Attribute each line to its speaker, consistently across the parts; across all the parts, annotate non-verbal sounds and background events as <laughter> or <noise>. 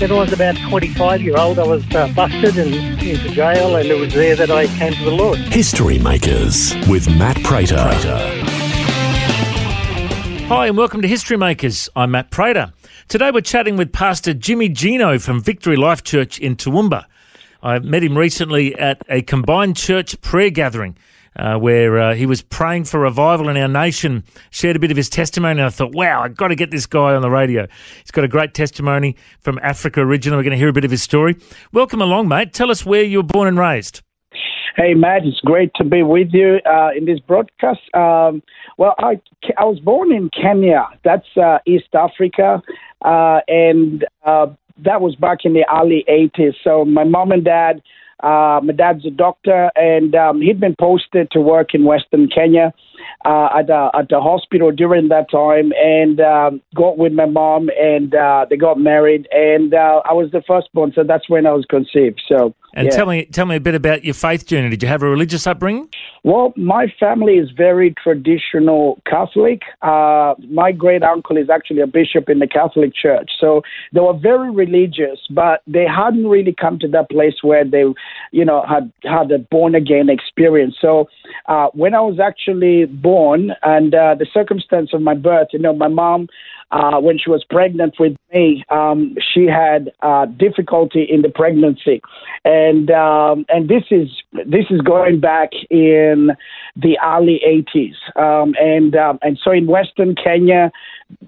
Speaker 1: When I was about 25 year old, I was uh, busted and into jail, and it was there that I came to the Lord.
Speaker 2: History Makers with Matt Prater.
Speaker 3: Hi, and welcome to History Makers. I'm Matt Prater. Today we're chatting with Pastor Jimmy Njino from Victory Life Church in Toowoomba. I met him recently at a combined church prayer gathering. Uh, where uh, he was praying for revival in our nation, shared a bit of his testimony, and I thought, wow, I've got to get this guy on the radio. He's got a great testimony from Africa originally. We're going to hear a bit of his story. Welcome along, mate. Tell us where you were born and raised.
Speaker 4: Hey, Matt, it's great to be with you uh, in this broadcast. Um, well, I, I was born in Kenya, that's uh, East Africa, uh, and uh, that was back in the early 80s. So my mom and dad uh, my dad's a doctor, and um, he'd been posted to work in Western Kenya uh, at a at a hospital during that time, and um, got with my mom, and uh, they got married, and uh, I was the firstborn, so that's when I was conceived. So.
Speaker 3: And
Speaker 4: yeah.
Speaker 3: tell me, tell me a bit about your faith journey. Did you have a religious upbringing?
Speaker 4: Well, my family is very traditional Catholic. Uh, my great uncle is actually a bishop in the Catholic Church, so they were very religious, but they hadn't really come to that place where they, you know, had had a born again experience. So uh, when I was actually born, and uh, the circumstance of my birth, you know, my mom uh, when she was pregnant with me, um, she had uh, difficulty in the pregnancy, and um, and this is this is going back in the early 80s, um, and um, and so in Western Kenya,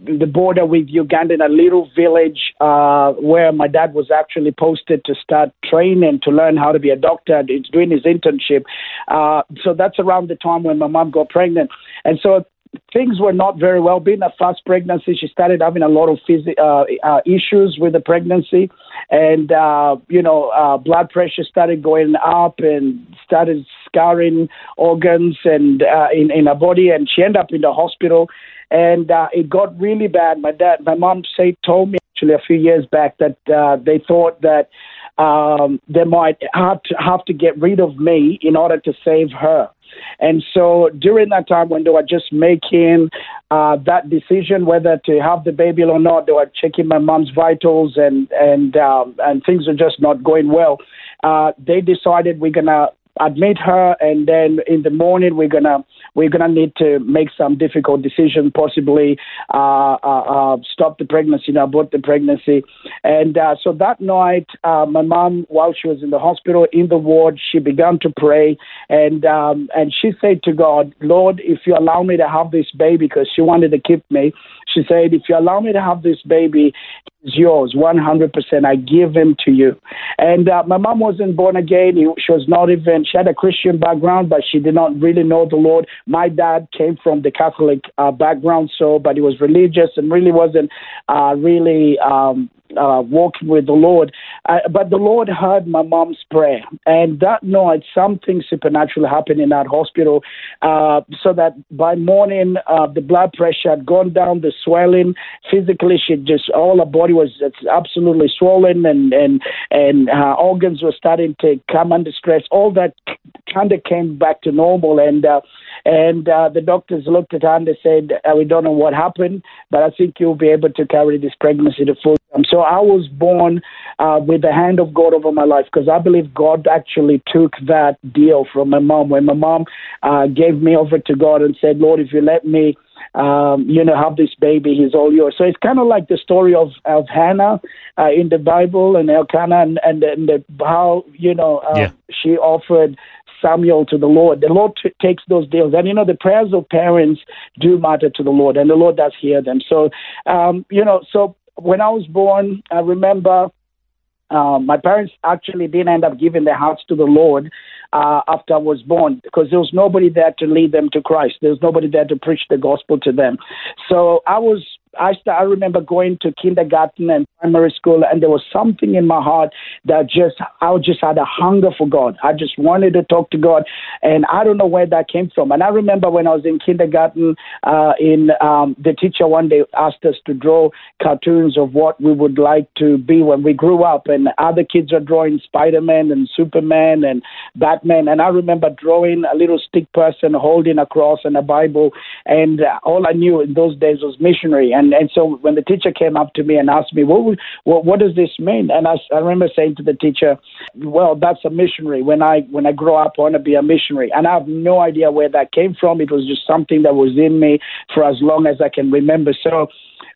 Speaker 4: the border with Uganda, in a little village uh, where my dad was actually posted to start training to learn how to be a doctor, He's doing his internship. Uh, so that's around the time when my mom got pregnant, and so things were not very well. Being a fast pregnancy, she started having a lot of phys- uh, uh, issues with the pregnancy, and uh, you know, uh, blood pressure started going up and started scarring organs and uh, in in her body, and she ended up in the hospital. And uh, it got really bad. My dad, my mom, say told me actually a few years back that uh, they thought that um, they might have to have to get rid of me in order to save her. And so during that time when they were just making uh, that decision whether to have the baby or not, they were checking my mom's vitals and and um, and things are just not going well. Uh, they decided we're gonna admit her, and then in the morning we're gonna we're gonna need to make some difficult decision, possibly uh, uh, uh, stop the pregnancy, you abort the pregnancy. And uh, so that night, uh, my mom, while she was in the hospital in the ward, she began to pray, and um, and she said to God, Lord, if you allow me to have this baby, because she wanted to keep me, she said, if you allow me to have this baby, is yours 100%. I give him to you. And uh, my mom wasn't born again. She was not even, she had a Christian background, but she did not really know the Lord. My dad came from the Catholic uh, background, so, but he was religious and really wasn't uh, really um, uh, walking with the Lord. Uh, but the Lord heard my mom's prayer, and that night something supernatural happened in that hospital. Uh, so that by morning, uh, the blood pressure had gone down, the swelling physically, she just all her body was absolutely swollen, and and and her organs were starting to come under stress. All that kind of came back to normal, and uh, and uh, the doctors looked at her and they said, uh, "We don't know what happened, but I think you'll be able to carry this pregnancy to full term." So I was born uh, with the hand of God over my life because I believe God actually took that deal from my mom when my mom uh, gave me over to God and said, "Lord, if you let me." Um, you know, have this baby, he's all yours. So it's kind of like the story of, of Hannah uh, in the Bible and Elkanah and, and, and the, how, you know, uh,
Speaker 3: yeah.
Speaker 4: she offered Samuel to the Lord, the Lord t- takes those deals. And, you know, the prayers of parents do matter to the Lord, and the Lord does hear them. So, um, you know, so when I was born, I remember uh, my parents actually didn't end up giving their hearts to the Lord uh, after I was born because there was nobody there to lead them to Christ. There was nobody there to preach the gospel to them. So I was I, I remember going to kindergarten and primary school, and there was something in my heart that just I just had a hunger for God. I just wanted to talk to God, and I don't know where that came from. And I remember when I was in kindergarten, uh, in um, the teacher one day asked us to draw cartoons of what we would like to be when we grew up, and other kids are drawing Spider Man and Superman and Batman, and I remember drawing a little stick person holding a cross and a Bible, and uh, all I knew in those days was missionary and and and so when the teacher came up to me and asked me, what what, what does this mean? And I, I remember saying to the teacher, well, that's a missionary. When I when I grow up, I want to be a missionary. And I have no idea where that came from. It was just something that was in me for as long as I can remember. So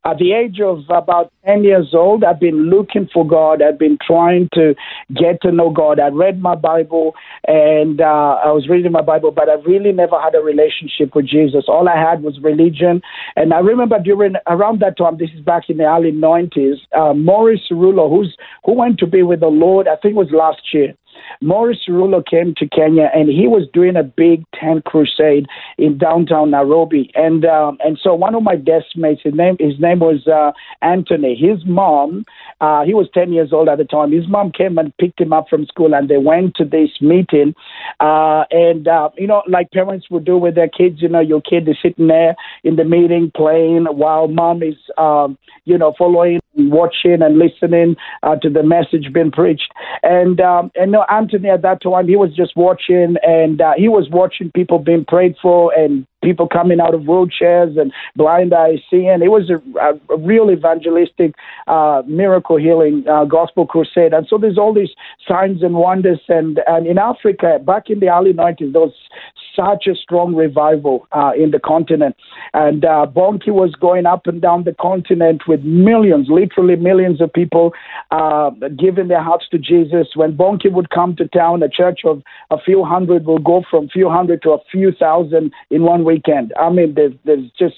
Speaker 4: at the age of about 10 years old, I've been looking for God. I've been trying to get to know God. I read my Bible and uh, I was reading my Bible, but I really never had a relationship with Jesus. All I had was religion. And I remember during around that time, this is back in the early 90s, uh, Morris Cerullo, who's who went to be with the Lord, I think it was last year. Morris Cerullo came to Kenya and he was doing a big tent crusade in downtown Nairobi. And um, and so one of my desk mates, his name his name was uh, Anthony. His mom, uh, he was ten years old at the time. His mom came and picked him up from school, and they went to this meeting. Uh, and uh, you know, like parents would do with their kids, you know, your kid is sitting there in the meeting playing while mom is, um, you know, following, watching, and listening uh, to the message being preached. And um, and no, Anthony at that time, he was just watching, and uh, he was watching people being prayed for and people coming out of wheelchairs and blind eyes seeing. It was a, a, real evangelistic, uh, miracle healing uh, gospel crusade. And so there's all these signs and wonders. And, and in Africa, back in the early 90s, there was such a strong revival uh, in the continent. And uh, Bonnke was going up and down the continent with millions, literally millions of people uh, giving their hearts to Jesus. When Bonnke would come to town, a church of a few hundred will go from few hundred to a few thousand in one weekend. I mean, there's, there's just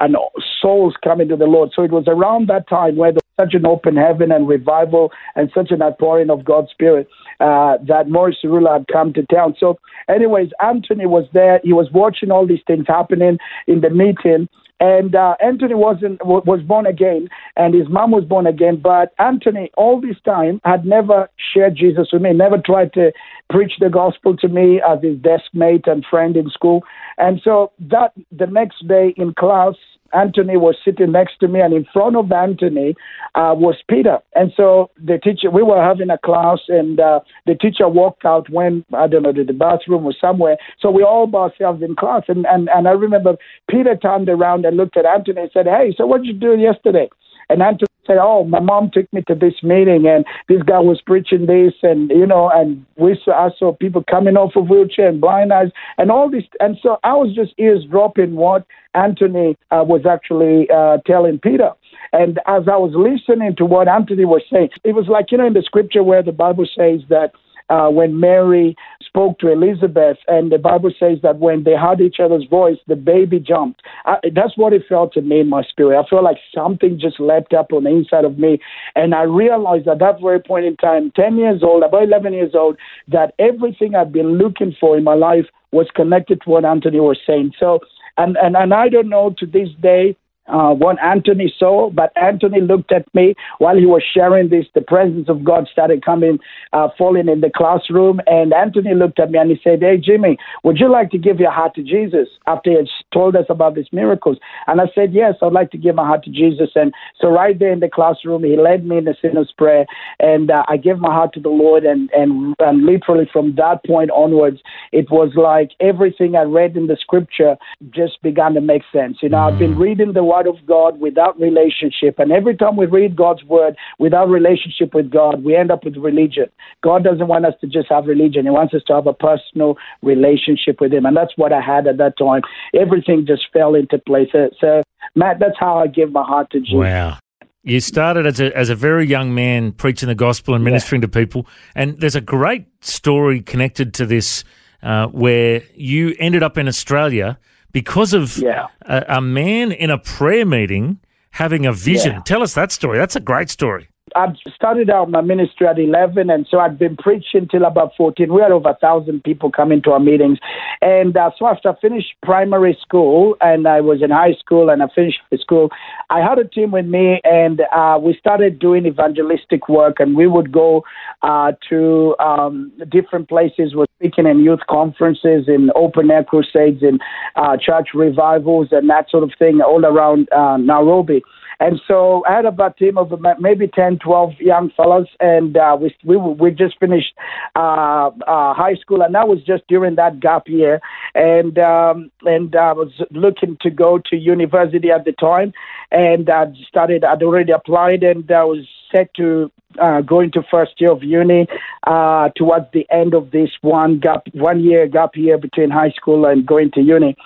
Speaker 4: an souls coming to the Lord. So it was around that time where there was such an open heaven and revival and such an outpouring of God's Spirit uh, that Morris Cerullo had come to town. So, anyways, Anthony was there. He was watching all these things happening in the meeting. And uh, Anthony wasn't was born again, and his mom was born again. But Anthony, all this time, had never shared Jesus with me. Never tried to preach the gospel to me as his desk mate and friend in school. And so that the next day in class, Anthony was sitting next to me, and in front of Anthony uh, was Peter. And so the teacher, we were having a class, and uh, the teacher walked out, went, I don't know, to the bathroom or somewhere. So we all by ourselves in class. And, and, and I remember Peter turned around and looked at Anthony and said, Hey, so what did you do yesterday? And Anthony said, "Oh, my mom took me to this meeting, and this guy was preaching this, and you know, and we saw, I saw people coming off of wheelchair and blind eyes, and all this, and so I was just eavesdropping what Anthony uh, was actually uh, telling Peter." And as I was listening to what Anthony was saying, it was like you know in the scripture where the Bible says that uh, when Mary spoke to Elizabeth, and the Bible says that when they heard each other's voice, the baby jumped. I, that's what it felt to me in my spirit. I felt like something just leapt up on the inside of me, and I realized at that very point in time, 10 years old, about 11 years old, that everything I've been looking for in my life was connected to what Anthony was saying. So, and, and, and I don't know to this day uh, what Anthony saw, but Anthony looked at me while he was sharing this. The presence of God started coming, uh, falling in the classroom, and Anthony looked at me and he said, "Hey, Jimmy, would you like to give your heart to Jesus?" After he had told us about these miracles, and I said, "Yes, I'd like to give my heart to Jesus." And so, right there in the classroom, he led me in the sinner's prayer, and uh, I gave my heart to the Lord, and and and literally from that point onwards, it was like everything I read in the Scripture just began to make sense. You know, I've been reading the Word of God without relationship. And every time we read God's Word without relationship with God, we end up with religion. God doesn't want us to just have religion, He wants us to have a personal relationship with Him. And that's what I had at that time. Everything just fell into place. So, so Matt, that's how I give my heart to Jesus.
Speaker 3: Wow. You started as a, as a very young man preaching the gospel and ministering yeah. to people. And there's a great story connected to this uh, where you ended up in Australia because of
Speaker 4: Yeah.
Speaker 3: a, a man in a prayer meeting having a vision.
Speaker 4: Yeah.
Speaker 3: Tell us that story. That's a great story.
Speaker 4: I started out my ministry at 11, and so I'd been preaching till about 14. We had over a thousand people coming to our meetings. And uh, so after I finished primary school, and I was in high school, and I finished high school, I had a team with me, and uh, we started doing evangelistic work, and we would go uh, to um, different places. We're speaking in youth conferences, in open air crusades, in uh, church revivals, and that sort of thing all around uh, Nairobi. And so I had about a team of maybe 10, 12 young fellows, and uh, we, we we just finished uh, uh, high school, and that was just during that gap year. And um, and I was looking to go to university at the time, and I started. I'd already applied, and I was set to uh, go into first year of uni uh, towards the end of this one gap, one year gap year between high school and going to uni.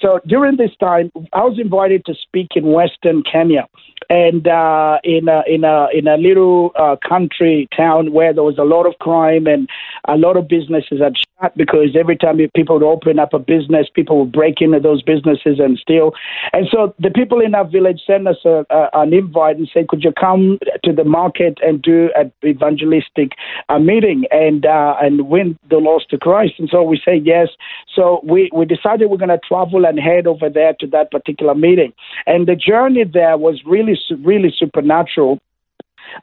Speaker 4: So during this time, I was invited to speak in Western Kenya, and uh, in a, in a in a little uh, country town where there was a lot of crime and a lot of businesses had shut because every time people would open up a business, people would break into those businesses and steal. And so the people in our village sent us a, a, an invite and said, "Could you come to the market and do an evangelistic uh, meeting and uh, and win the lost to Christ?" And so we say yes. So we we decided we're going to travel and head over there to that particular meeting. And the journey there was really really supernatural.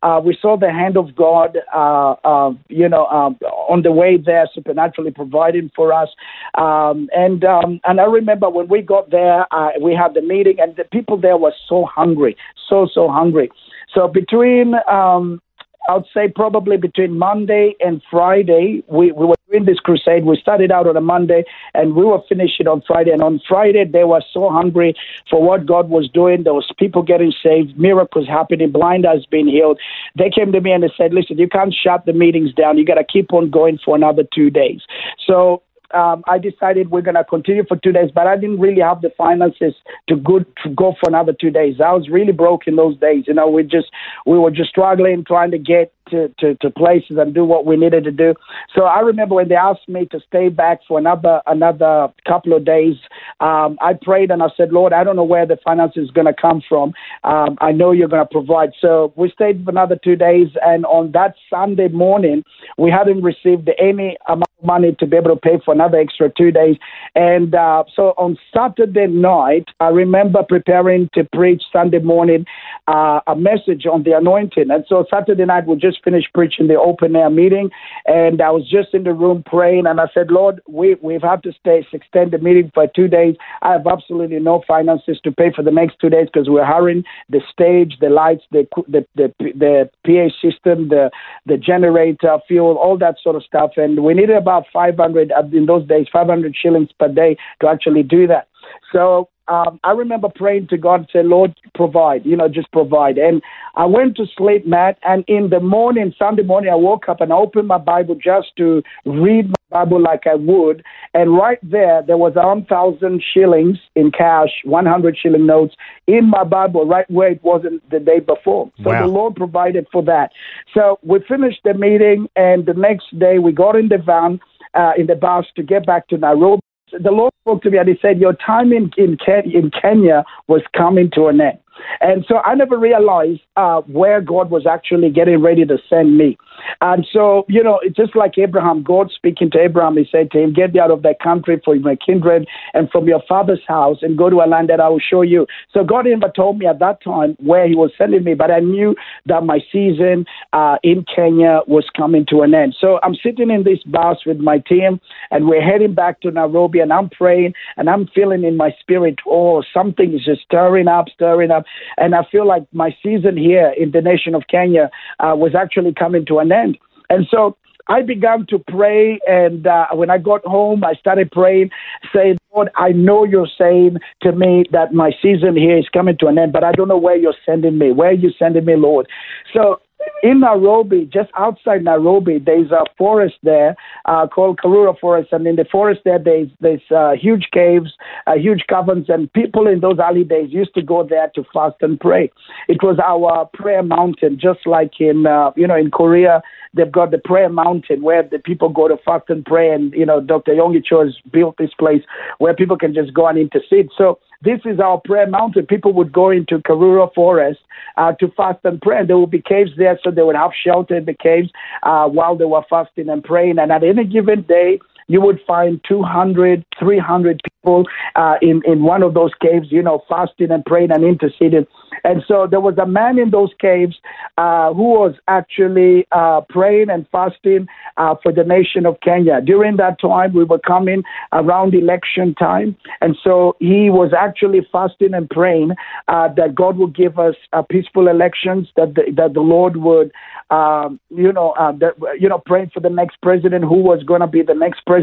Speaker 4: Uh, we saw the hand of God, uh, uh, you know, um, on the way there, supernaturally providing for us. Um, and um, and I remember when we got there, uh, we had the meeting, and the people there were so hungry, so so hungry. So between um, I'd say probably between Monday and Friday, we, we were doing this crusade. We started out on a Monday and we were finishing on Friday. And on Friday, they were so hungry for what God was doing. There was people getting saved, miracles happening, blind eyes being healed. They came to me and they said, listen, you can't shut the meetings down. You got to keep on going for another two days. So um, I decided we're going to continue for two days, but I didn't really have the finances to go to go for another two days. I was really broke in those days. You know, we just we were just struggling trying to get to, to, to places and do what we needed to do. So I remember when they asked me to stay back for another another couple of days, um, I prayed and I said, Lord, I don't know where the finances is going to come from. Um, I know you're going to provide. So we stayed for another two days, and on that Sunday morning, we hadn't received any amount money to be able to pay for another extra two days. And uh, so on Saturday night, I remember preparing to preach Sunday morning uh, a message on the anointing. And so Saturday night, we just finished preaching the open air meeting, and I was just in the room praying, and I said, Lord, we, we've had to stay, extend the meeting for two days. I have absolutely no finances to pay for the next two days because we're hiring the stage, the lights, the, the, the, the PA system, the, the generator, fuel, all that sort of stuff. And we needed about 500, uh, in those days, 500 shillings per day to actually do that. So um, I remember praying to God and say, Lord, provide, you know, just provide. And I went to sleep, Matt, and in the morning, Sunday morning, I woke up and I opened my Bible just to read my Bible like I would. And right there, there was 1,000 shillings in cash, 100 shilling notes in my Bible, right where it wasn't the day before. So
Speaker 3: Wow.
Speaker 4: the Lord provided for that. So we finished the meeting, and the next day we got in the van, uh, in the bus to get back to Nairobi the Lord spoke to me and He said, Your time in, in, Ken- in Kenya was coming to an end. And so I never realized uh, where God was actually getting ready to send me. And so, you know, it's just like Abraham, God speaking to Abraham, he said to him, Get thee out of that country from my kindred and from your father's house and go to a land that I will show you. So God never told me at that time where he was sending me, but I knew that my season uh, in Kenya was coming to an end. So I'm sitting in this bus with my team and we're heading back to Nairobi and I'm praying and I'm feeling in my spirit, oh, something is just stirring up, stirring up. And I feel like my season here in the nation of Kenya uh, was actually coming to an end. And so I began to pray, and uh, when I got home, I started praying, saying, Lord, I know you're saying to me that my season here is coming to an end, but I don't know where you're sending me. Where are you sending me, Lord? So in Nairobi, just outside Nairobi, there's a forest there uh, called Karura Forest, and in the forest there, there's there's uh, huge caves, uh, huge caverns, and people in those early days used to go there to fast and pray. It was our prayer mountain, just like in uh, you know in Korea, they've got the prayer mountain where the people go to fast and pray, and you know Dr. Yonggi Cho has built this place where people can just go and intercede. So this is our prayer mountain. People would go into Karura Forest uh, to fast and pray. And there would be caves there, so they would have shelter in the caves uh, while they were fasting and praying. And at any given day, you would find 200, 300 people uh, in, in one of those caves, you know, fasting and praying and interceding. And so there was a man in those caves uh, who was actually uh, praying and fasting uh, for the nation of Kenya. During that time, we were coming around election time. And so he was actually fasting and praying uh, that God would give us uh, peaceful elections, that the, that the Lord would, um, you know, uh, that, you know, praying for the next president who was going to be the next president.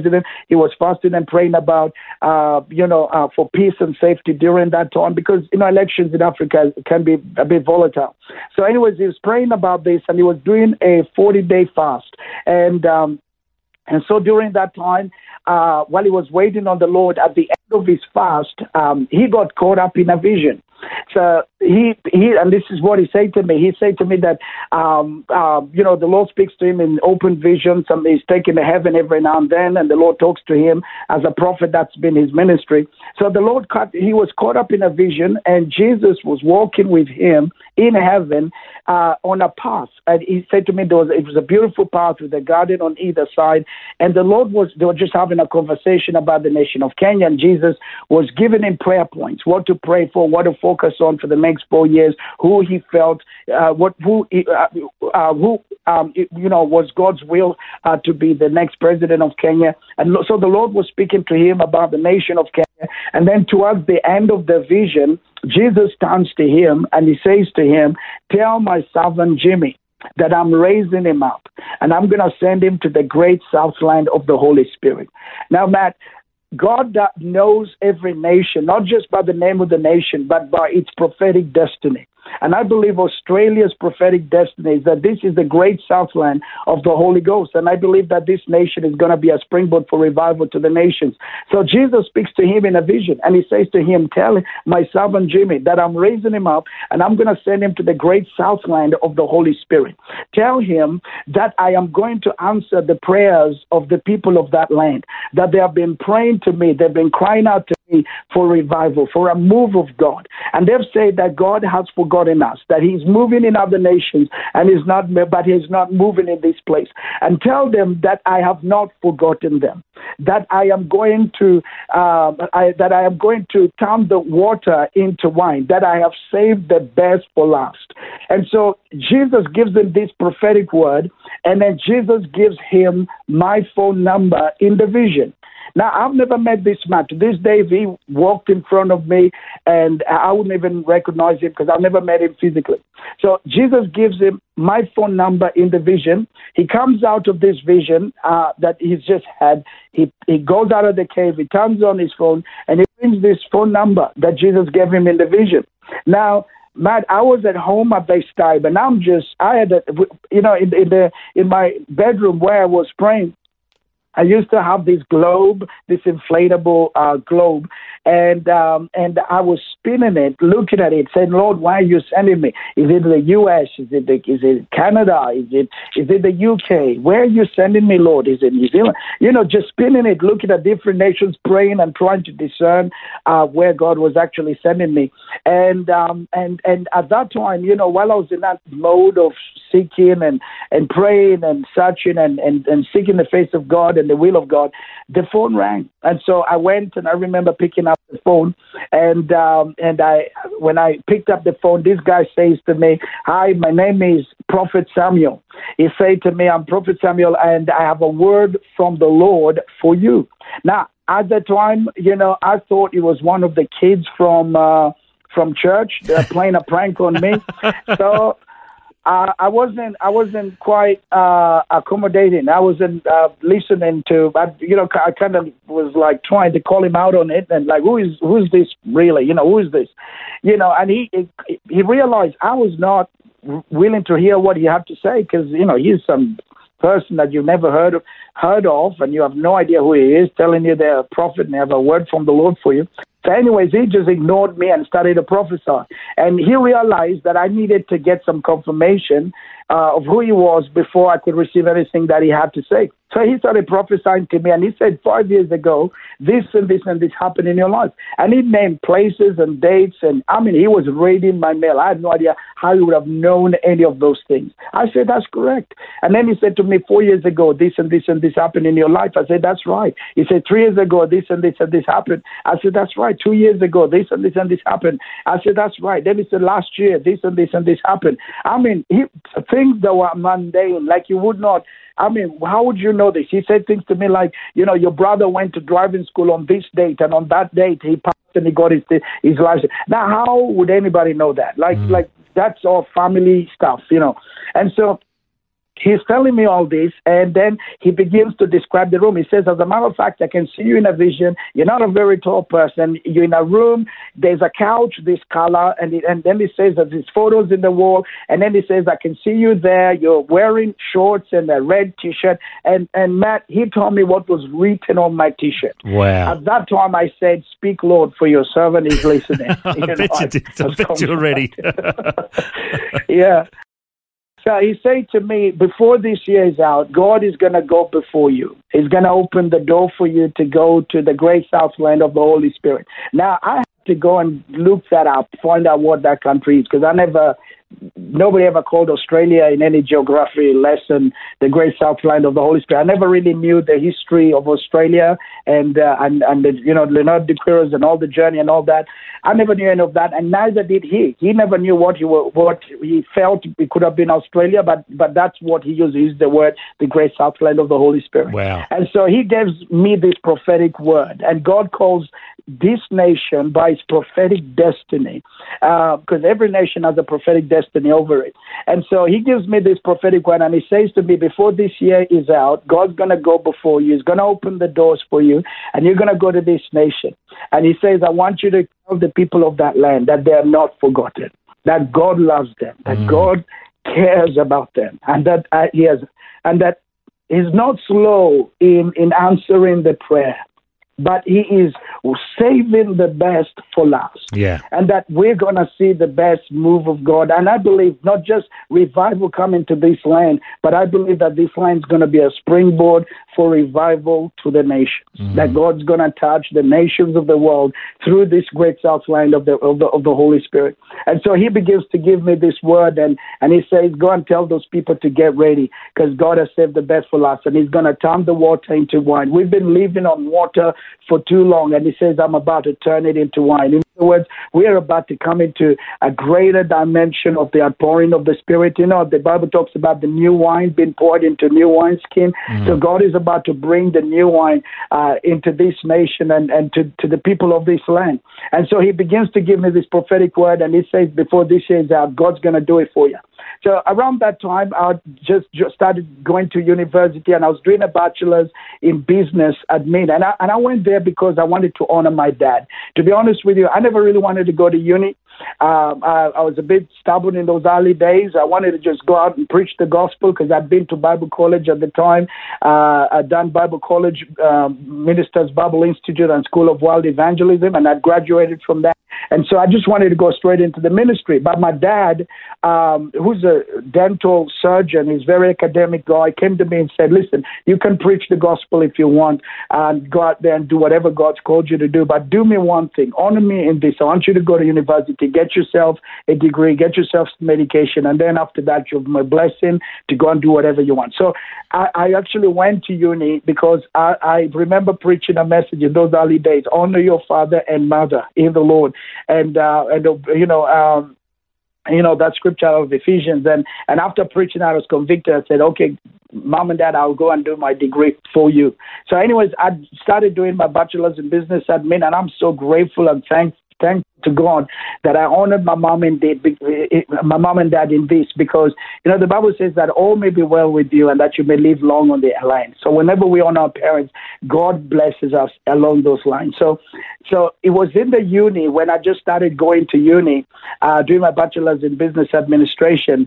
Speaker 4: He was fasting and praying about, you know, for peace and safety during that time because, you know, elections in Africa can be a bit volatile. So, anyways, he was praying about this and he was doing a 40 day fast. And, um, and so during that time, uh, while he was waiting on the Lord at the end of his fast, um, he got caught up in a vision. So he he and this is what he said to me. He said to me that um, uh, you know the Lord speaks to him in open visions. and he's taken to heaven every now and then, and the Lord talks to him as a prophet. That's been his ministry. So the Lord caught, he was caught up in a vision, and Jesus was walking with him in heaven uh, on a path. And he said to me there was it was a beautiful path with a garden on either side, and the Lord was they were just having a conversation about the nation of Kenya, and Jesus was giving him prayer points, what to pray for, what to focus on for the next four years, who he felt, uh, what who uh, uh, who um, you know was God's will uh, to be the next president of Kenya, and so the Lord was speaking to him about the nation of Kenya, and then towards the end of the vision, Jesus turns to him and he says to him, "Tell my servant Jimmy." that I'm raising him up and I'm going to send him to the great southland of the Holy Spirit. Now, Matt, God that knows every nation, not just by the name of the nation, but by its prophetic destiny. And I believe Australia's prophetic destiny is that this is the great southland of the Holy Ghost. And I believe that this nation is going to be a springboard for revival to the nations. So Jesus speaks to him in a vision and he says to him, Tell my servant Jimmy that I'm raising him up and I'm going to send him to the great southland of the Holy Spirit. Tell him that I am going to answer the prayers of the people of that land, that they have been praying to me, they've been crying out to for revival, for a move of God. And they've said that God has forgotten us, that He's moving in other nations and is not, but He's not moving in this place. And tell them that I have not forgotten them, that I am going to, uh, I, that I am going to turn the water into wine, that I have saved the best for last. And so Jesus gives them this prophetic word, and then Jesus gives him my phone number in the vision. Now, I've never met this man. To this day, he walked in front of me, and I wouldn't even recognize him because I've never met him physically. So Jesus gives him my phone number in the vision. He comes out of this vision uh, that he's just had. He, he goes out of the cave, he turns on his phone, and he brings this phone number that Jesus gave him in the vision. Now, Matt, I was at home at this time, and I'm just, I had, a, you know, in, in the in my bedroom where I was praying, I used to have this globe, this inflatable uh, globe, and um, and I was spinning it, looking at it, saying, "Lord, why are you sending me? Is it the U.S.? Is it the, is it Canada? Is it is it the U.K.? Where are you sending me, Lord? Is it New Zealand? You know, just spinning it, looking at different nations, praying and trying to discern uh, where God was actually sending me. And um, and and at that time, you know, while I was in that mode of seeking and and praying and searching and and, and seeking the face of God and the will of God, the phone rang, and so I went and I remember picking up the phone, and um, and I when I picked up the phone, this guy says to me, "Hi, my name is Prophet Samuel." He said to me, "I'm Prophet Samuel, and I have a word from the Lord for you." Now, at the time, you know, I thought it was one of the kids from. Uh, from church, they're playing a prank on me. <laughs> so uh, I wasn't I wasn't quite uh, accommodating. I wasn't uh, listening to. I, you know, I kind of was like trying to call him out on it and like, who is who is this really? You know, who is this? You know, and he he realized I was not willing to hear what he had to say because you know he's some person that you've never heard of, heard of, and you have no idea who he is, telling you they're a prophet and they have a word from the Lord for you. So, anyways, he just ignored me and started to prophesy. And he realized that I needed to get some confirmation uh, of who he was before I could receive anything that he had to say. So he started prophesying to me, and he said, Five years ago, this and this and this happened in your life. And he named places and dates, and I mean, he was reading my mail. I had no idea how he would have known any of those things. I said, That's correct. And then he said to me, Four years ago, this and this and this happened in your life. I said, That's right. He said, Three years ago, this and this and this happened. I said, That's right. Two years ago, this and this and this happened. I said, That's right. Then he said, Last year, this and this and this happened. I mean, he, things that were mundane, like you would not I mean, how would you know this? He said things to me like, you know, your brother went to driving school on this date, and on that date he passed and he got his his license. Now, how would anybody know that? Like, mm. like that's all family stuff, you know. And so he's telling me all this, and then he begins to describe the room. He says, As a matter of fact, I can see you in a vision. You're not a very tall person. You're in a room. There's a couch, this color, and, it, and then he says that there's photos in the wall. And then he says, I can see you there. You're wearing shorts and a red t shirt. And, and Matt, he told me what was written on my t shirt.
Speaker 3: Wow.
Speaker 4: At that time, I said, Speak, Lord, for your servant is listening. <laughs>
Speaker 3: I you bet know, you did. I, I bet you're ready. <laughs>
Speaker 4: yeah. So he said to me, before this year is out, God is going to go before you. He's going to open the door for you to go to the great southland of the Holy Spirit. Now, I have to go and look that up, find out what that country is, because I never nobody ever called Australia in any geography lesson the great southland of the Holy Spirit. I never really knew the history of Australia and uh, and and the, you know Leonardo de Quiros and all the journey and all that. I never knew any of that, and neither did he. He never knew what he what he felt it could have been Australia, but but that's what he used. He used the word the great southland of the Holy Spirit.
Speaker 3: Wow!
Speaker 4: And so he gives me this prophetic word, and God calls this nation by its prophetic destiny, because uh, every nation has a prophetic destiny over it. And so he gives me this prophetic word, and he says to me, before this year is out, God's going to go before you. He's going to open the doors for you, and you're going to go to this nation. And he says, I want you to tell the people of that land that they are not forgotten, that God loves them, that mm. God cares about them, and that uh, he has, and that he's not slow in in answering the prayer but he is saving the best for last.
Speaker 3: Yeah.
Speaker 4: And that we're going to see the best move of God. And I believe not just revival coming to this land, but I believe that this land is going to be a springboard for revival to the nations. Mm-hmm. That God's going to touch the nations of the world through this great southland of the, of the, of the Holy Spirit. And so he begins to give me this word and, and he says, go and tell those people to get ready because God has saved the best for last. And he's going to turn the water into wine. We've been living on water for too long. And he says, I'm about to turn it into wine. Words, we are about to come into a greater dimension of the outpouring of the Spirit. You know, the Bible talks about the new wine being poured into new wineskin. Mm-hmm. So God is about to bring the new wine uh, into this nation and, and to, to the people of this land. And so he begins to give me this prophetic word, and he says, Before this year is out, God's going to do it for you. So around that time, I just, just started going to university and I was doing a bachelor's in business admin. And I, and I went there because I wanted to honor my dad. To be honest with you, I never really wanted to go to uni. Um, I, I was a bit stubborn in those early days. I wanted to just go out and preach the gospel because I'd been to Bible college at the time. Uh, I'd done Bible college, um, Ministers Bible Institute and School of World Evangelism, and I'd graduated from that. And so I just wanted to go straight into the ministry. But my dad, um, who's a dental surgeon, he's very academic guy, came to me and said, Listen, you can preach the gospel if you want and go out there and do whatever God's called you to do. But do me one thing honor me in this. I want you to go to university, get yourself a degree, get yourself some medication, and then after that, you'll have my blessing to go and do whatever you want. So I, I actually went to uni because I, I remember preaching a message in those early days honor your father and mother in the Lord and uh, and uh, you know. Um, you know that scripture of Ephesians, and and after preaching, I was convicted. I said, "Okay, mom and dad, I'll go and do my degree for you." So, anyways, I started doing my bachelor's in business admin, and I'm so grateful and thank, thank to God that I honored my mom and dad, my mom and dad in this because you know the Bible says that all may be well with you and that you may live long on the land. So whenever we honor our parents, God blesses us along those lines. So, so it was in the uni when I just started going to uni, uh, doing my bachelor's in business administration,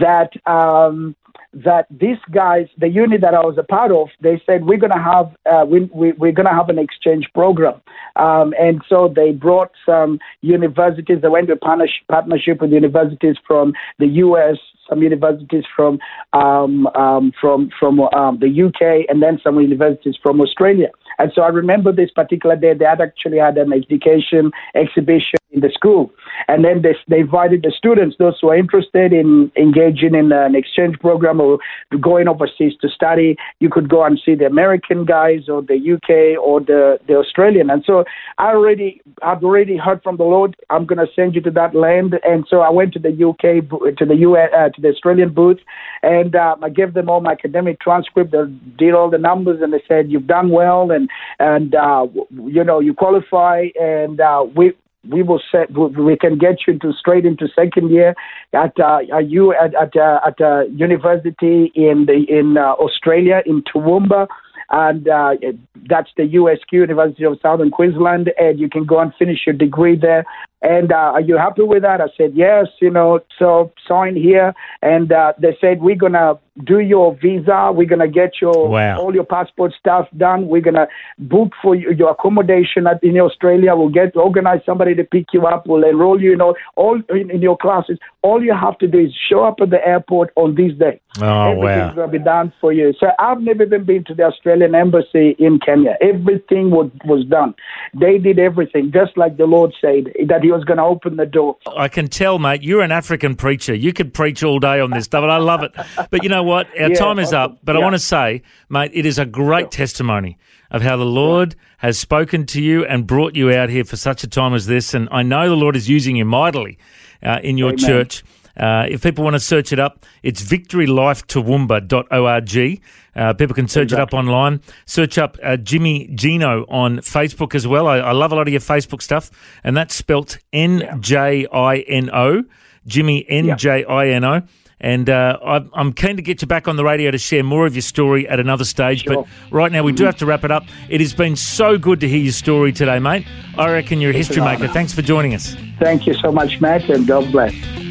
Speaker 4: that. Um, that these guys, the unit that I was a part of, they said we're to have uh, we, we, we're going to have an exchange program, um, and so they brought some universities. They went to partnership, with universities from the U.S., some universities from um, um, from from um, the UK, and then some universities from Australia. And so I remember this particular day. They had actually had an education exhibition in the school. And then they, they invited the students, those who are interested in engaging in an exchange program or going overseas to study. You could go and see the American guys or the UK or the, the Australian. And so I already, I've already heard from the Lord. I'm going to send you to that land. And so I went to the UK, to the US, uh, to the Australian booth, and uh, I gave them all my academic transcript. They did all the numbers, and they said you've done well, and and uh, you know you qualify, and uh, we we will set we can get you to straight into second year at uh, you at at, uh, at uh, university in the in uh, Australia in Toowoomba. And uh, that's the USQ University of Southern Queensland and you can go and finish your degree there and uh, are you happy with that? I said, yes, you know, so sign here. And uh, they said, we're going to do your visa. We're going to get your wow. all your passport stuff done. We're going to book for you, your accommodation at, in Australia. We'll get organize somebody to pick you up. We'll enroll you in all, all in, in, your classes. All you have to do is show up at the airport on this day.
Speaker 3: Oh,
Speaker 4: Everything's
Speaker 3: wow.
Speaker 4: going to be done for you. So I've never even been to the Australian embassy in Kenya. Everything was, was done. They did everything, just like the Lord said, that he was going to open the door.
Speaker 3: I can tell, mate, you're an African preacher. You could preach all day on this stuff, and I love it. But you know what? Our yeah, time is up. But yeah. I want to say, mate, it is a great sure. testimony of how the Lord has spoken to you and brought you out here for such a time as this. And I know the Lord is using you mightily uh, in your Amen. church. Uh, if people want to search it up, it's victorylifetoowoomba.org. Uh, people can search exactly. it up online. Search up uh, Jimmy Njino on Facebook as well. I, I, love a lot of your Facebook stuff, and that's spelt N J I N O, Jimmy N J I N O. And uh, I'm keen to get you back on the radio to share more of your story at another stage. Sure. But right now, we do have to wrap it up. It has been so good to hear your story today, mate. I reckon you're a history maker. Thanks for joining us.
Speaker 4: Thank you so much, Matt, and God bless.